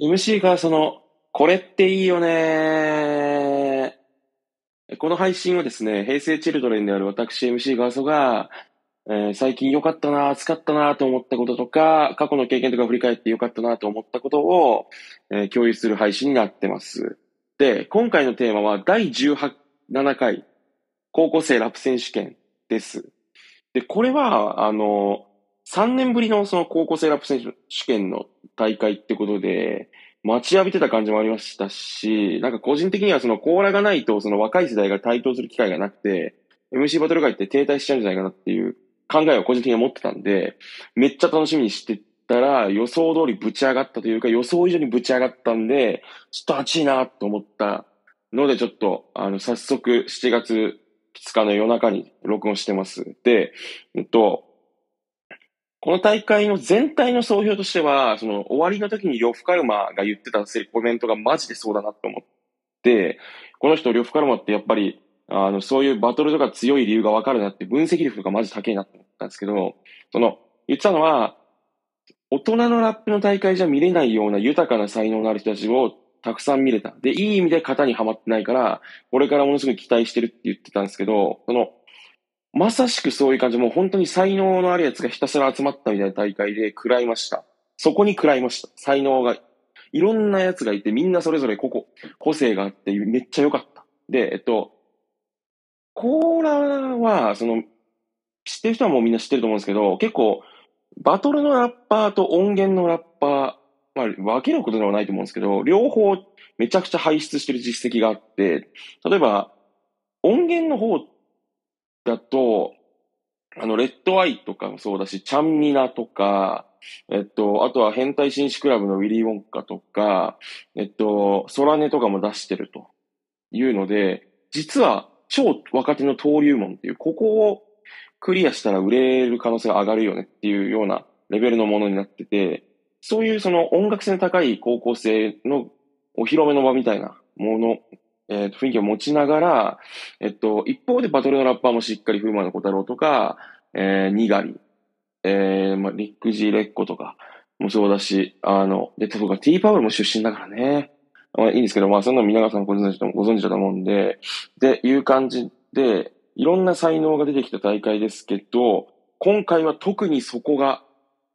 MC がその、これっていいよねこの配信はですね、平成チルドレンである私 MC ガーソが、えー最近良かったな、使ったなと思ったこととか、過去の経験とか振り返って良かったなと思ったことを、えー共有する配信になってます。で、今回のテーマは第18、7回、高校生ラップ選手権です。で、これは、あの、3年ぶりのその高校生ラップ選手権の大会ってことで、待ちわびてた感じもありましたし、なんか個人的にはそのコーラがないとその若い世代が台頭する機会がなくて、MC バトル界って停滞しちゃうんじゃないかなっていう考えを個人的には持ってたんで、めっちゃ楽しみにしてたら予想通りぶち上がったというか予想以上にぶち上がったんで、ちょっと熱いなと思ったのでちょっと、あの、早速7月2日の夜中に録音してます。で、えっと、この大会の全体の総評としては、その終わりの時に呂布カルマが言ってたセリコメントがマジでそうだなと思って、この人呂布カルマってやっぱり、あの、そういうバトルとか強い理由がわかるなって分析力とかマジ高いなと思ったんですけど、その、言ってたのは、大人のラップの大会じゃ見れないような豊かな才能のある人たちをたくさん見れた。で、いい意味で型にはまってないから、これからものすごい期待してるって言ってたんですけど、その、まさしくそういう感じ、もう本当に才能のあるやつがひたすら集まったみたいな大会で食らいました。そこに食らいました。才能が、いろんなやつがいて、みんなそれぞれ個々、個性があって、めっちゃ良かった。で、えっと、コーラは、その、知ってる人はもうみんな知ってると思うんですけど、結構、バトルのラッパーと音源のラッパー、まあ、分けることではないと思うんですけど、両方めちゃくちゃ輩出してる実績があって、例えば、音源の方だと、あの、レッドアイとかもそうだし、チャンミナとか、えっと、あとは変態紳士クラブのウィリー・ウォンカとか、えっと、ソラネとかも出してるというので、実は超若手の登竜門っていう、ここをクリアしたら売れる可能性が上がるよねっていうようなレベルのものになってて、そういうその音楽性の高い高校生のお披露目の場みたいなもの、えーと雰囲気を持ちながら、えっと、一方でバトルのラッパーもしっかり風磨の小太郎とか、えー、ニガリ、えー、まあ、リック・ジー・レッコとかもそうだし、あの、で、そうか、T パウルも出身だからね。まあいいんですけど、まあそんなの皆川さんご存知だご存知だと思うんで、で、いう感じで、いろんな才能が出てきた大会ですけど、今回は特にそこが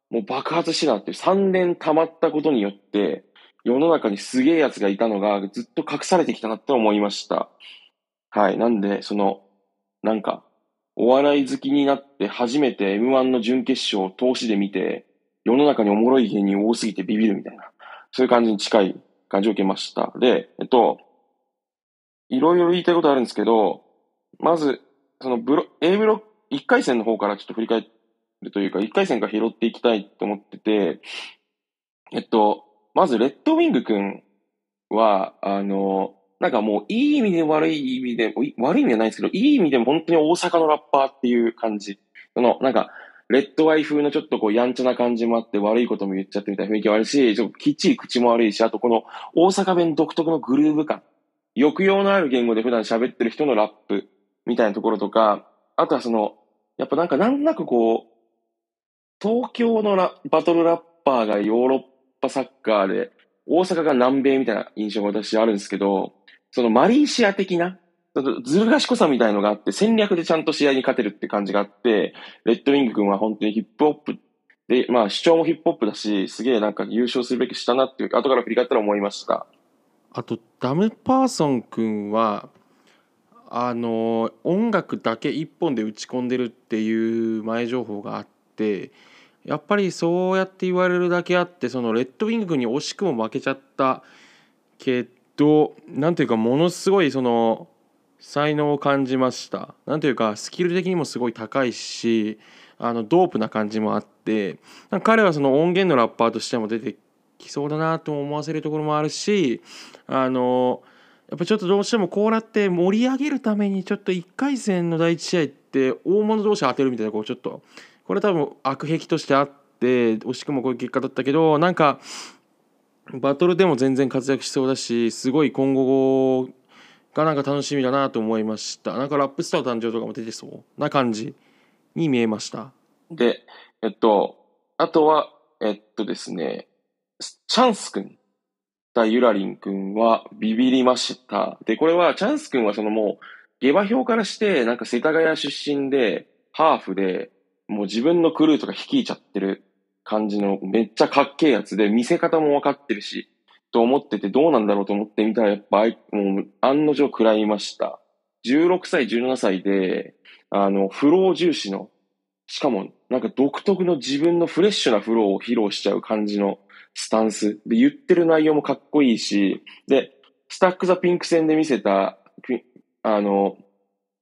もう爆発してたっていう3年溜まったことによって、世の中にすげえやつがいたのがずっと隠されてきたなって思いました。はい。なんで、その、なんか、お笑い好きになって初めて M1 の準決勝を投資で見て、世の中におもろい芸人多すぎてビビるみたいな、そういう感じに近い感じを受けました。で、えっと、いろいろ言いたいことあるんですけど、まず、そのブロ、A ブロック、1回戦の方からちょっと振り返るというか、1回戦から拾っていきたいと思ってて、えっと、まず、レッドウィング君は、あの、なんかもう、いい意味で悪い意味で、悪い意味じゃないんですけど、いい意味でも本当に大阪のラッパーっていう感じ。その、なんか、レッドアイ風のちょっとこう、やんちゃな感じもあって、悪いことも言っちゃってみたいな雰囲気もあるし、ちょっときっちり口も悪いし、あとこの、大阪弁独特のグルーヴ感。抑揚のある言語で普段喋ってる人のラップみたいなところとか、あとはその、やっぱなんかなんとなくこう、東京のラバトルラッパーがヨーロッパサッカーで、大阪が南米みたいな印象が私あるんですけど、そのマリーシア的な、ずる賢さみたいのがあって、戦略でちゃんと試合に勝てるって感じがあって、レッドウィング君は本当にヒップホップで、まあ主張もヒップホップだし、すげえなんか優勝するべきしたなっていう、後から振り返ったら思いました。あとダムパーソン君はあの音楽だけ一本で打ち込んでるっていう前情報があってやっぱりそうやって言われるだけあってそのレッドウィングに惜しくも負けちゃったけどなんていうかものすごいその才能を感じました。なんていうかスキル的にもすごい高いしあのドープな感じもあって彼はその音源のラッパーとしても出てきそうだなと思わせるところもあるしあのやっぱちょっとどうしてもこうやって盛り上げるためにちょっと1回戦の第一試合って大物同士当てるみたいなこうちょっとこれ多分悪癖としてあって惜しくもこういう結果だったけどなんかバトルでも全然活躍しそうだしすごい今後がなんか楽しみだなと思いましたなんかラップスター誕生とかも出てそうな感じに見えましたで、えっと、あとは、えっとですね、チャンス君。たゆらりんくんはビビりました。で、これはチャンスくんはそのもう、下馬評からして、なんか世田谷出身で、ハーフで、もう自分のクルーとか率いちゃってる感じのめっちゃかっけえやつで、見せ方も分かってるし、と思っててどうなんだろうと思ってみたら、やっぱ、もう案の定食らいました。16歳、17歳で、あの、フロー重視の、しかも、なんか独特の自分のフレッシュなフローを披露しちゃう感じのスタンス。で、言ってる内容もかっこいいし、で、スタックザピンク戦で見せた、あの、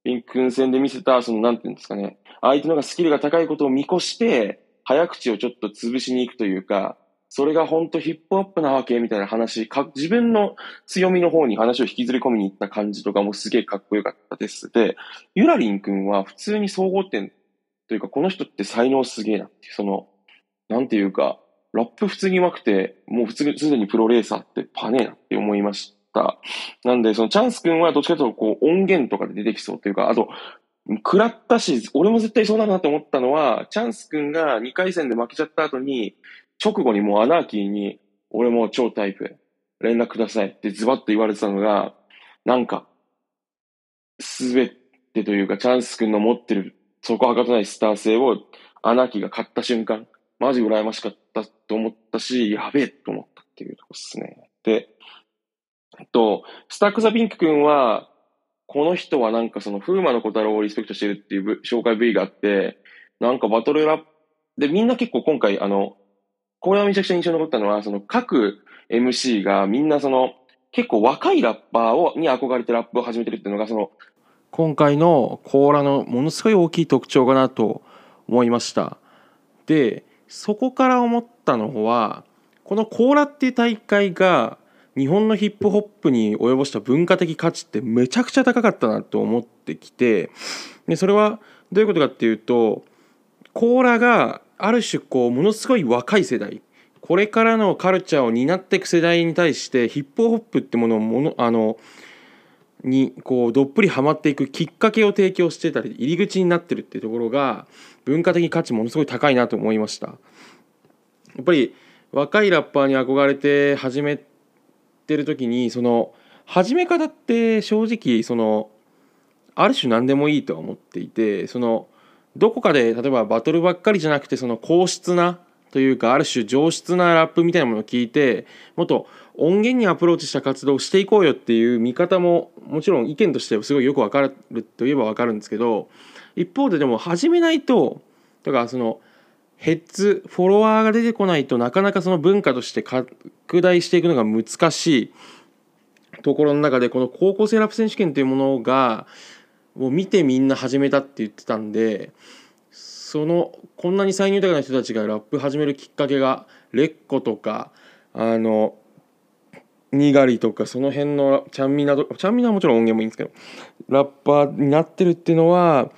ピンク戦で見せた、その、なんていうんですかね、相手のがスキルが高いことを見越して、早口をちょっと潰しに行くというか、それが本当ヒップホップなわけみたいな話か、自分の強みの方に話を引きずり込みに行った感じとかもすげえかっこよかったです。で、ゆらりんくんは普通に総合点というか、この人って才能すげえなっていう、その、なんていうか、ラップ普通に上手くて、もう普通にすでにプロレーサーってパネーなって思いました。なんで、そのチャンスくんはどっちかというとこう音源とかで出てきそうというか、あと、食らったし、俺も絶対そうだなと思ったのは、チャンスくんが2回戦で負けちゃった後に、直後にもうアナーキーに、俺も超タイプ、連絡くださいってズバッと言われてたのが、なんか、すべてというか、チャンスくんの持ってる、そこはかとないスター性を、アナーキーが勝った瞬間、マジ羨ましかったと思ったし、やべえと思ったっていうとこですね。で、えっと、スタックザピンク君は、この人はなんかその、風魔の小太郎をリスペクトしてるっていう紹介 V があって、なんかバトルラップ、で、みんな結構今回、あの、これはめちゃくちゃ印象に残ったのは、その各 MC がみんなその、結構若いラッパーを、に憧れてラップを始めてるっていうのが、その、今回の甲羅のものすごい大きい特徴かなと思いました。でそこから思ったのはこの甲羅っていう大会が日本のヒップホップに及ぼした文化的価値ってめちゃくちゃ高かったなと思ってきてでそれはどういうことかっていうと甲羅がある種こうものすごい若い世代。これからのカルチャーを担っていく世代に対してヒップホップってものをものあのにこうどっぷりハマっていくきっかけを提供してたり入り口になってるっていうところが文化的価値ものすごい高いなと思いました。やっぱり若いラッパーに憧れて始めてる時にその始め方って正直そのある種何でもいいとは思っていてそのどこかで例えばバトルばっかりじゃなくてその硬質なというかある種上質なラップみたいなものを聞いてもっと音源にアプローチした活動をしていこうよっていう見方ももちろん意見としてはすごいよくわかるといえばわかるんですけど一方ででも始めないとだからそのヘッズフォロワーが出てこないとなかなかその文化として拡大していくのが難しいところの中でこの高校生ラップ選手権というものがを見てみんな始めたって言ってたんでそのこんなに才能豊かな人たちがラップ始めるきっかけがレッコとかあのにがりとかその辺のちゃんみなとちゃんみなはもちろん音源もいいんですけどラッパーになってるっていうのは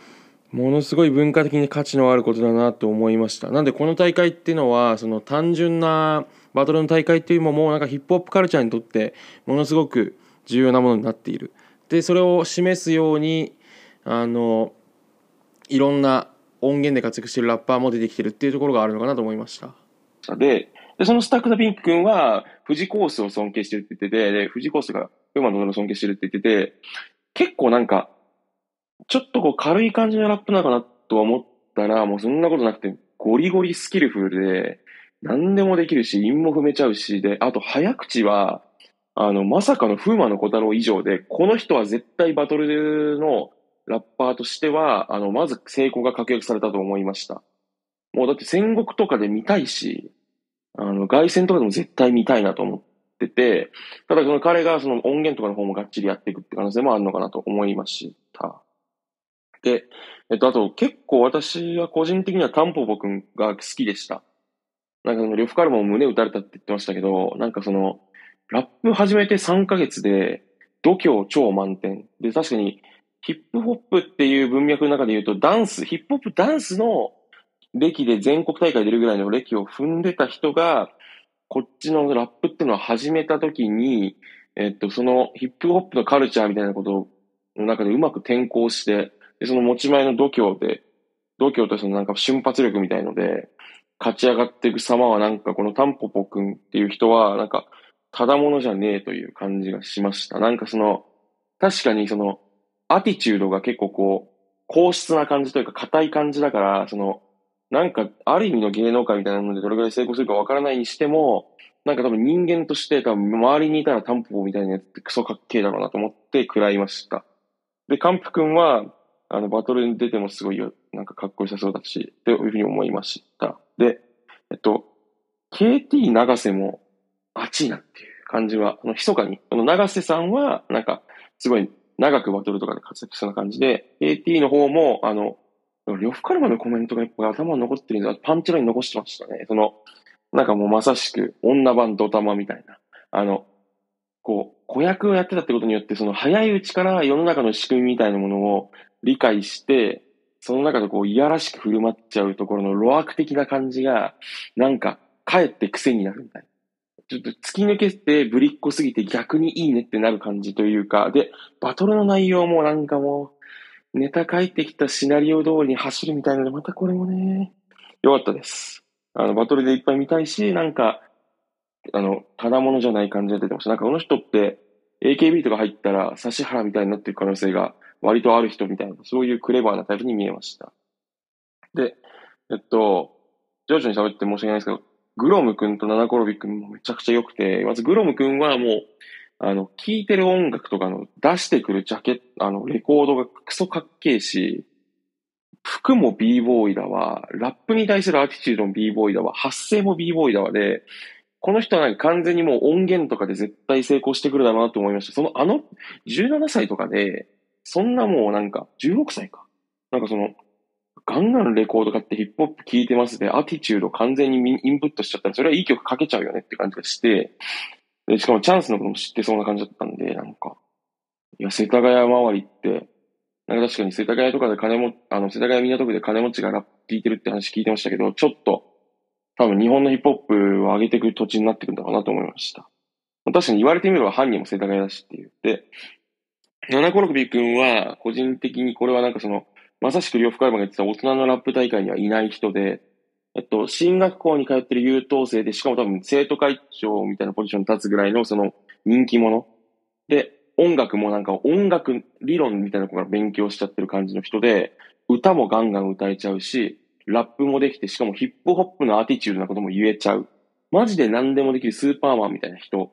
ものすごい文化的に価値のあることだなと思いました。なんでこの大会っていうのはその単純なバトルの大会っていうよりももうなんかヒップホップカルチャーにとってものすごく重要なものになっている。でそれを示すようにあのいろんな音源で活躍しているラッパーも出てきてるっていうところがあるのかなと思いました。で、でそのスタック・ザ・ピンク君は、富士コースを尊敬してるって言ってて、で、富士コースが馬の尊敬してるって言ってて、結構なんか、ちょっとこう軽い感じのラップなのかなと思ったら、もうそんなことなくて、ゴリゴリスキルフルで、何でもできるし、韻も踏めちゃうし、で、あと早口は、あの、まさかの風魔の小太郎以上で、この人は絶対バトルのラッパーとしては、あの、まず成功が確約されたと思いました。もうだって戦国とかで見たいし、あの、外戦とかでも絶対見たいなと思ってて、ただその彼がその音源とかの方もがっちりやっていくって可能性もあるのかなと思いました。で、えっと、あと結構私は個人的にはタンポポくんが好きでした。なんかその、呂布カルマも胸打たれたって言ってましたけど、なんかその、ラップ始めて3ヶ月で、度胸超満点。で、確かに、ヒップホップっていう文脈の中で言うと、ダンス、ヒップホップダンスの歴で全国大会出るぐらいの歴を踏んでた人が、こっちのラップっていうのを始めた時に、えっと、そのヒップホップのカルチャーみたいなことの中でうまく転校して、で、その持ち前の度胸で、度胸とそのなんか瞬発力みたいので、勝ち上がっていく様はなんかこのタンポポくんっていう人は、なんか、ただものじゃねえという感じがしました。なんかその、確かにその、アティチュードが結構こう、硬質な感じというか硬い感じだから、その、なんか、ある意味の芸能界みたいなのでどれぐらい成功するかわからないにしても、なんか多分人間として多分周りにいたらタンポポみたいなやつってクソかっけえだろうなと思って食らいました。で、カンプ君は、あの、バトルに出てもすごいよ、なんかかっこよさそうだし、というふうに思いました。で、えっと、KT 長瀬も熱いなっていう感じは、あの、密かに、この長瀬さんは、なんか、すごい長くバトルとかで活躍しそうな感じで、KT の方も、あの、呂布カルマのコメントがやっぱ頭に残ってるんだ。パンチライン残してましたね。その、なんかもうまさしく女版ドタマみたいな。あの、こう、子役をやってたってことによって、その早いうちから世の中の仕組みみたいなものを理解して、その中でこう、いやらしく振る舞っちゃうところの路悪的な感じが、なんか、かえって癖になるみたいな。ちょっと突き抜けてぶりっ子すぎて逆にいいねってなる感じというか、で、バトルの内容もなんかもう、ネタ書いてきたシナリオ通りに走るみたいなので、またこれもね、良かったです。あの、バトルでいっぱい見たいし、なんか、あの、ただものじゃない感じが出てました。なんかこの人って、AKB とか入ったら、指原みたいになってる可能性が割とある人みたいな、そういうクレバーなタイプに見えました。で、えっと、徐々に喋って申し訳ないですけど、グロム君とナナコロビ君もめちゃくちゃ良くて、まずグロム君はもう、あの、聴いてる音楽とかの出してくるジャケット、あの、レコードがクソかっけえし、服も b ボーイだわ、ラップに対するアティチュードも b ボーイだわ、発声も b ボーイだわで、この人はなんか完全にもう音源とかで絶対成功してくるだろうなと思いました。そのあの17歳とかで、そんなもうなんか16歳か。なんかその、ガンガンレコード買ってヒップホップ聴いてますで、アティチュード完全にインプットしちゃったら、それはいい曲書けちゃうよねって感じがして、で、しかもチャンスのことも知ってそうな感じだったんで、なんか、いや、世田谷周りって、なんか確かに世田谷とかで金も、あの、世田谷港区で金持ちがラップ聴いてるって話聞いてましたけど、ちょっと、多分日本のヒップホップを上げていく土地になっていくんだろうなと思いました。確かに言われてみれば犯人も世田谷だしっていう。で、七コロクビ君は、個人的にこれはなんかその、まさしく両夫カルマが言ってた大人のラップ大会にはいない人で、えっと、進学校に通ってる優等生で、しかも多分生徒会長みたいなポジションに立つぐらいのその人気者。で、音楽もなんか音楽理論みたいな子から勉強しちゃってる感じの人で、歌もガンガン歌えちゃうし、ラップもできて、しかもヒップホップのアティチュードなことも言えちゃう。マジで何でもできるスーパーマンみたいな人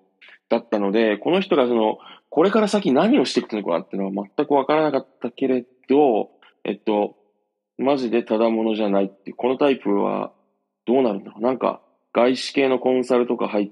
だったので、この人がその、これから先何をしていくのかっていうのは全くわからなかったけれど、えっと、マジでただものじゃないって、このタイプはどうなるんだろう。なんか、外資系のコンサルとか入っ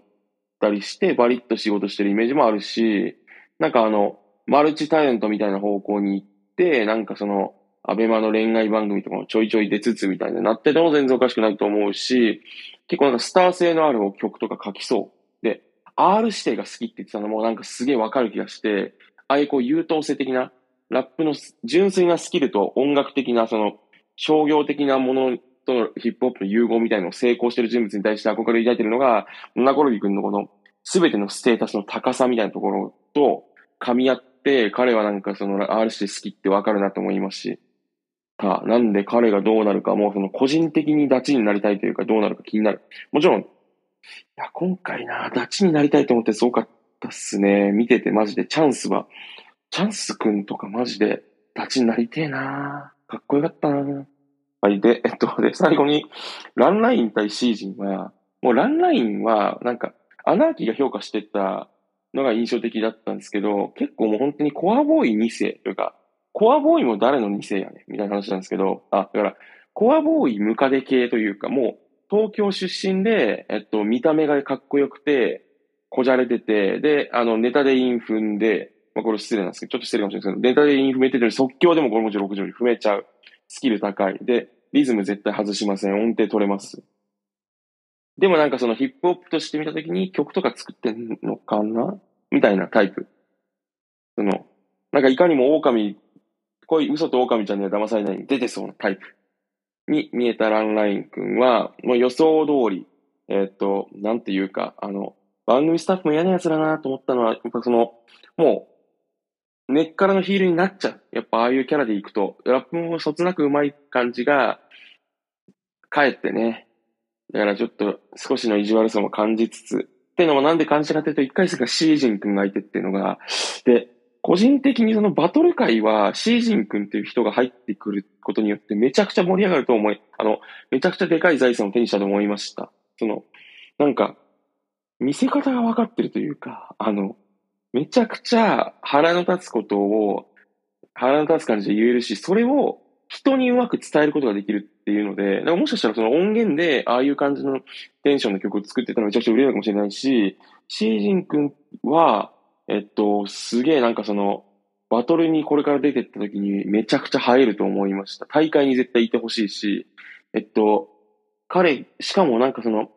たりして、バリッと仕事してるイメージもあるし、なんかあの、マルチタレントみたいな方向に行って、なんかその、アベマの恋愛番組とかもちょいちょい出つつみたいになってても全然おかしくないと思うし、結構なんかスター性のある曲とか書きそう。で、R 指定が好きって言ってたのもなんかすげえわかる気がして、ああいうこう優等生的な、ラップの純粋なスキルと音楽的なその商業的なものとのヒップホップの融合みたいなのを成功してる人物に対して憧れ抱いてるのが、ナコロビ君のこの全てのステータスの高さみたいなところと噛み合って、彼はなんかその R 指定好きってわかるなと思いますし、た、なんで彼がどうなるかも、その個人的にダチになりたいというかどうなるか気になる。もちろん、いや、今回な、ダチになりたいと思ってすごかったっすね。見ててマジでチャンスは、チャンスくんとかマジでダチになりてえなかっこよかったなはい。で、えっと、で、最後に、ランライン対シージンは、もうランラインは、なんか、アナーキーが評価してたのが印象的だったんですけど、結構もう本当にコアボーイ2世というか、コアボーイも誰の2世やねみたいな話なんですけど、あ、だから、コアボーイムカデ系というか、もう、東京出身で、えっと、見た目がかっこよくて、こじゃれてて、で、あの、ネタでイン踏んで、まあ、これ失礼なんですけど、ちょっと失礼かもしれないですけど、ネタでイン踏めてて、即興でもこれもちろん60に踏めちゃう。スキル高い。で、リズム絶対外しません。音程取れます。でもなんかそのヒップホップとして見たときに曲とか作ってんのかな？みたいなタイプ。その、なんかいかにも狼、恋、嘘と狼ちゃんには騙されないに出てそうなタイプ。に見えたランライン君は、もう予想通り、えっ、と、なんていうか、あの、番組スタッフも嫌な奴だなと思ったのは、やっぱその、もう、根っからのヒールになっちゃう。やっぱああいうキャラでいくと、ラップもそつなく上手い感じが、かえってね、だからちょっと少しの意地悪さも感じつつ、っていうのはなんで感じたかというと、1回戦がシージン君がいてっていうのが、で、個人的にそのバトル界はシージン君っていう人が入ってくることによってめちゃくちゃ盛り上がると思い、あの、めちゃくちゃでかい財産を手にしたと思いました。その、なんか、見せ方が分かってるというか、あの、めちゃくちゃ腹の立つことを腹の立つ感じで言えるし、それを人にうまく伝えることができるっていうので、だかもしかしたらその音源でああいう感じのテンションの曲を作ってたらめちゃくちゃ売れるかもしれないし、シージン君は、えっと、すげえなんかその、バトルにこれから出てった時にめちゃくちゃ映えると思いました。大会に絶対いてほしいし、えっと、彼、しかもなんかその、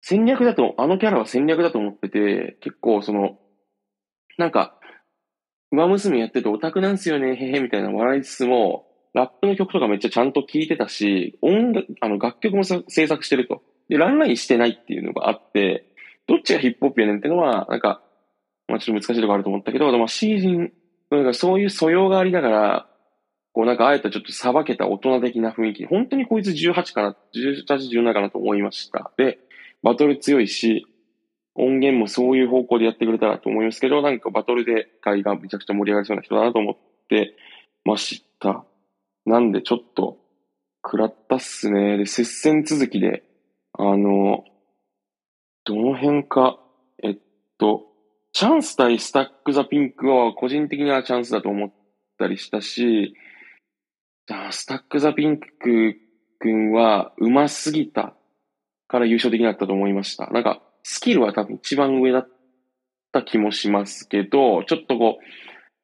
戦略だと、あのキャラは戦略だと思ってて、結構その、なんか、馬娘やっててオタクなんすよね、へへ、みたいな笑いつつも、ラップの曲とかめっちゃちゃんと聴いてたし、音楽、あの、楽曲も制作してると。で、ランラインしてないっていうのがあって、どっちがヒップホップやねんっていうのは、なんか、まあちょっと難しいところあると思ったけど、まあシーズン、なんかそういう素養がありながら、こうなんかあえてちょっとさばけた大人的な雰囲気。本当にこいつ18かな、18、17かなと思いました。で、バトル強いし、音源もそういう方向でやってくれたらと思いますけど、なんかバトルで会がめちゃくちゃ盛り上がりそうな人だなと思ってました。なんでちょっと、食らったっすね。で、接戦続きで、あの、どの辺か、えっと、チャンス対スタックザピンクは個人的にはチャンスだと思ったりしたし、スタックザピンク君は上手すぎたから優勝できなかったと思いました。なんか、スキルは多分一番上だった気もしますけど、ちょっとこ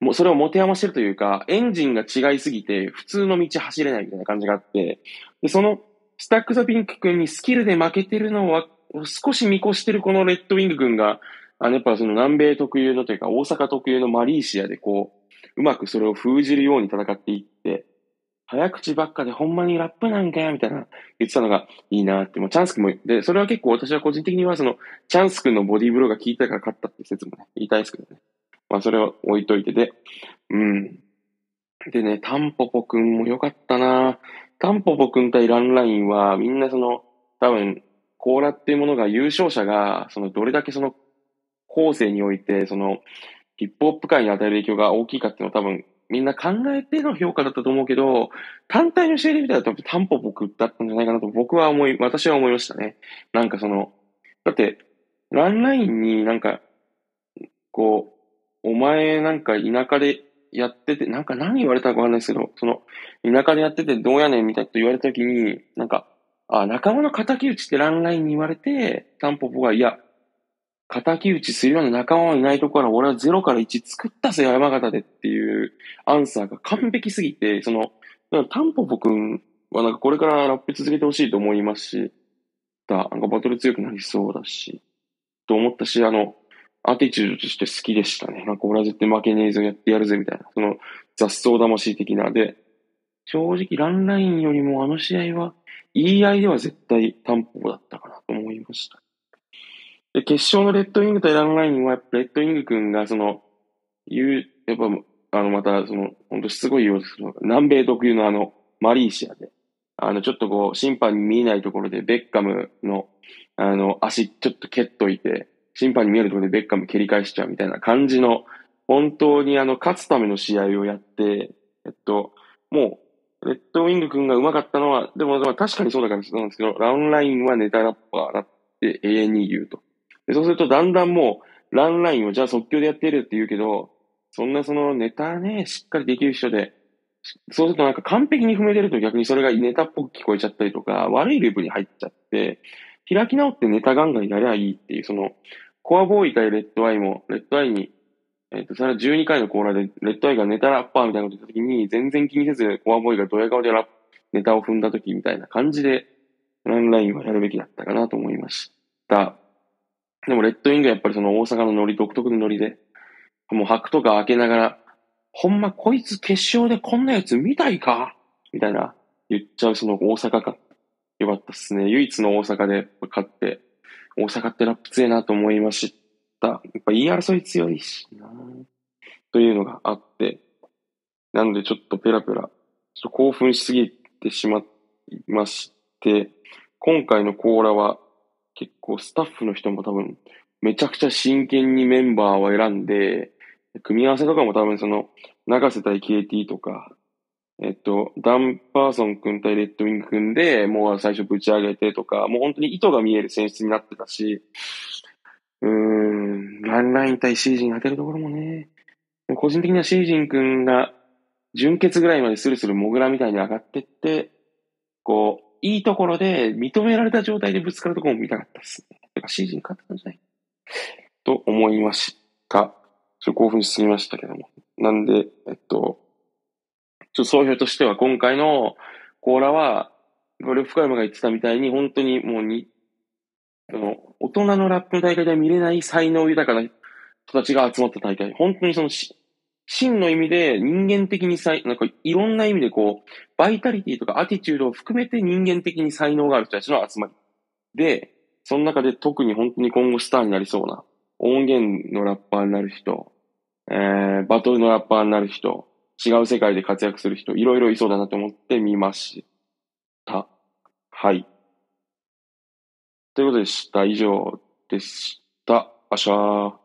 う、もうそれを持て余してるというか、エンジンが違いすぎて、普通の道走れないみたいな感じがあって、で、その、スタックザピンク君にスキルで負けてるのは、少し見越してるこのレッドウィング君が、あの、やっぱその南米特有のというか、大阪特有のマリーシアでこう、うまくそれを封じるように戦っていって、早口ばっかでほんまにラップなんかや、みたいな言ってたのがいいなって、もうチャンス君も、で、それは結構私は個人的にはその、チャンス君のボディーブローが効いたから勝ったって説もね、言いたいですけどね。まあそれを置いといてで、うん。でね、タンポポくんも良かったなタンポポくん対ランラインは、みんなその、多分、コーラっていうものが優勝者が、その、どれだけその、後世において、その、ヒップホップ界に与える影響が大きいかっていうのは多分みんな考えての評価だったと思うけど、単体の試合で見たら多分タンポポクだったんじゃないかなと僕は思い、私は思いましたね。なんかその、だって、ランラインになんか、こう、お前なんか田舎でやってて、なんか何言われたかわかんないですけど、その、田舎でやっててどうやねんみたいなと言われたときに、なんか、あ、仲間の敵討ちってランラインに言われて、タンポポが、いや、敵討ちするような仲間はいないところから俺は0から1作ったぜ、山形でっていうアンサーが完璧すぎて、その、タンポポくんはなんかこれからラップ続けてほしいと思いますし、だ、なんかバトル強くなりそうだし、と思ったし、あの、アティチュードとして好きでしたね。なんか俺は絶対負けねえぞ、やってやるぜ、みたいな。その雑草魂的な。で、正直ランラインよりもあの試合は、言い合いでは絶対タンポポだったかなと思いました。で、決勝のレッドウィング対ランラインは、レッドウィング君が、その、言う、やっぱ、あの、また、その、本当すごいようです南米特有のあの、マリーシアで、あの、ちょっとこう、審判に見えないところで、ベッカムの、あの、足、ちょっと蹴っといて、審判に見えるところでベッカム蹴り返しちゃうみたいな感じの、本当にあの、勝つための試合をやって、えっと、もう、レッドウィング君が上手かったのは、でも、確かにそうだからそうなんですけど、ラウンラインはネタラッパーだって永遠に言うと。そうするとだんだんもう、ランラインをじゃあ即興でやってるって言うけど、そんなそのネタね、しっかりできる人で、そうするとなんか完璧に踏めてると逆にそれがネタっぽく聞こえちゃったりとか、悪いループに入っちゃって、開き直ってネタガンガンやりゃいいっていう、その、コアボーイ対レッドアイも、レッドアイに、えっ、ー、と、それは12回のコーナーで、レッドアイがネタラッパーみたいなこと言った時に、全然気にせず、コアボーイがドヤ顔でラッネタを踏んだ時みたいな感じで、ランラインはやるべきだったかなと思いました。でもレッドウィングはやっぱりその大阪のノリ、独特のノリで、もう白とか開けながら、ほんまこいつ決勝でこんなやつ見たいか？みたいな言っちゃうその大阪感。よかったっすね。唯一の大阪で勝って、大阪ってラップ強いなと思いました。やっぱ言い争い強いしなというのがあって、なのでちょっとペラペラ、ちょっと興奮しすぎてしまいまして、今回のコーラは結構スタッフの人も多分めちゃくちゃ真剣にメンバーを選んで、組み合わせとかも多分その、長瀬対 KT とか、えっと、ダン・パーソン君対レッドウィング君で、もう最初ぶち上げてとか、もう本当に意図が見える選出になってたし、うーん、ランライン対シージン当てるところもね、個人的にはシージン君が、準決ぐらいまでスルスルモグラみたいに上がってって、こう、いいところで認められた状態でぶつかるところも見たかったですね。てかシージン勝ったんじゃないと思いました。ちょっと興奮しすぎましたけども。なんで、えっと、ちょっと総評としては今回のコーラは、これ深山が言ってたみたいに、本当にもうに、あの、大人のラップの大会では見れない才能豊かな人たちが集まった大会。本当にそのし、真の意味で人間的に才、なんかいろんな意味でこう、バイタリティとかアティチュードを含めて人間的に才能がある人たちの集まり。で、その中で特に本当に今後スターになりそうな、音源のラッパーになる人、えー、バトルのラッパーになる人、違う世界で活躍する人、いろいろいそうだなと思って見ました。はい。ということでした。以上でした。あしゃー。